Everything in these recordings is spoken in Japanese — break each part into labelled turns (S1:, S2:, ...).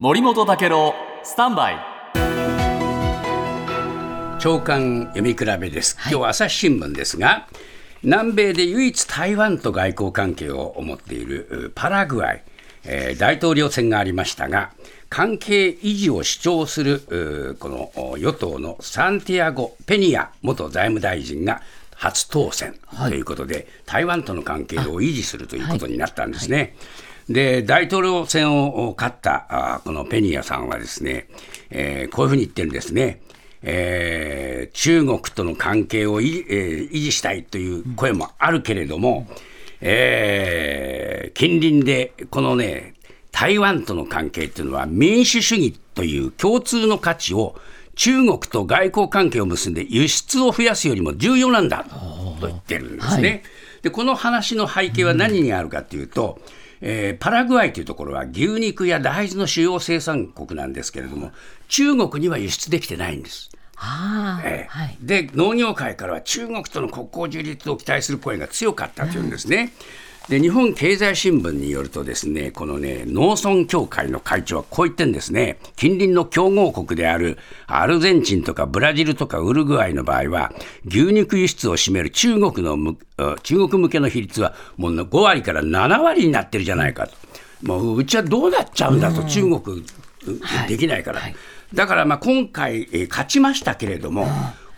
S1: 森本武郎スタンバイ。
S2: 長官読み比べです、今日は朝日新聞ですが南米で唯一台湾と外交関係を持っているパラグアイ、えー、大統領選がありましたが関係維持を主張するこの与党のサンティアゴ・ペニア元財務大臣が初当選ということで、はい、台湾との関係を維持するということになったんですね。はい。はいで、大統領選を勝ったあこのペニアさんはですね、えー、こういうふうに言ってるんですね。えー、中国との関係を維,、えー、維持したいという声もあるけれども、えー、近隣でこのね、台湾との関係っていうのは民主主義という共通の価値を中国と外交関係を結んで輸出を増やすよりも重要なんだと言ってるんですね。はい、でこの話の背景は何にあるかというと、うんえー、パラグアイというところは牛肉や大豆の主要生産国なんですけれども、中国には輸出できてないんです。えーはい、で農業界からは中国との国交樹立を期待する声が強かったというんですね。で日本経済新聞によるとですねこのね農村協会の会長はこう言ってんですね。近隣の競合国であるアルゼンチンとかブラジルとかウルグアイの場合は牛肉輸出を占める中国の中国向けの比率はもう5割から7割になってるじゃないかと。もううちはどうなっちゃうんだと中国できないから、はい。はい、だからまあ今回、え勝ちましたけれども、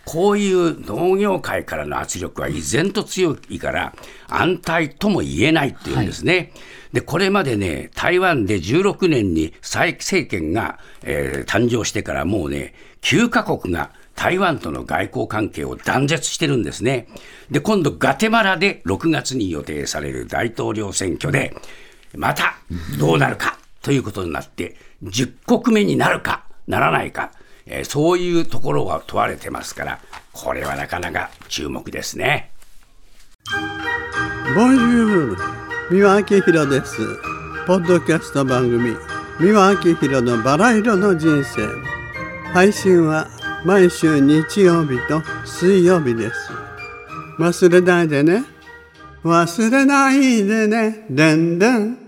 S2: こういう農業界からの圧力は依然と強いから安泰とも言えないっていうんですね。はい、で、これまでね、台湾で16年に蔡政権が、えー、誕生してからもうね、9カ国が台湾との外交関係を断絶してるんですね。で、今度ガテマラで6月に予定される大統領選挙で、またどうなるかということになって、10国目になるかならないか。えー、そういうところが問われてますから、これはなかなか注目ですね。
S3: ボンジュール三輪明宏です。ポッドキャスト番組三輪明宏のバラ色の人生。配信は毎週日曜日と水曜日です。忘れないでね。忘れないでね。でんでん。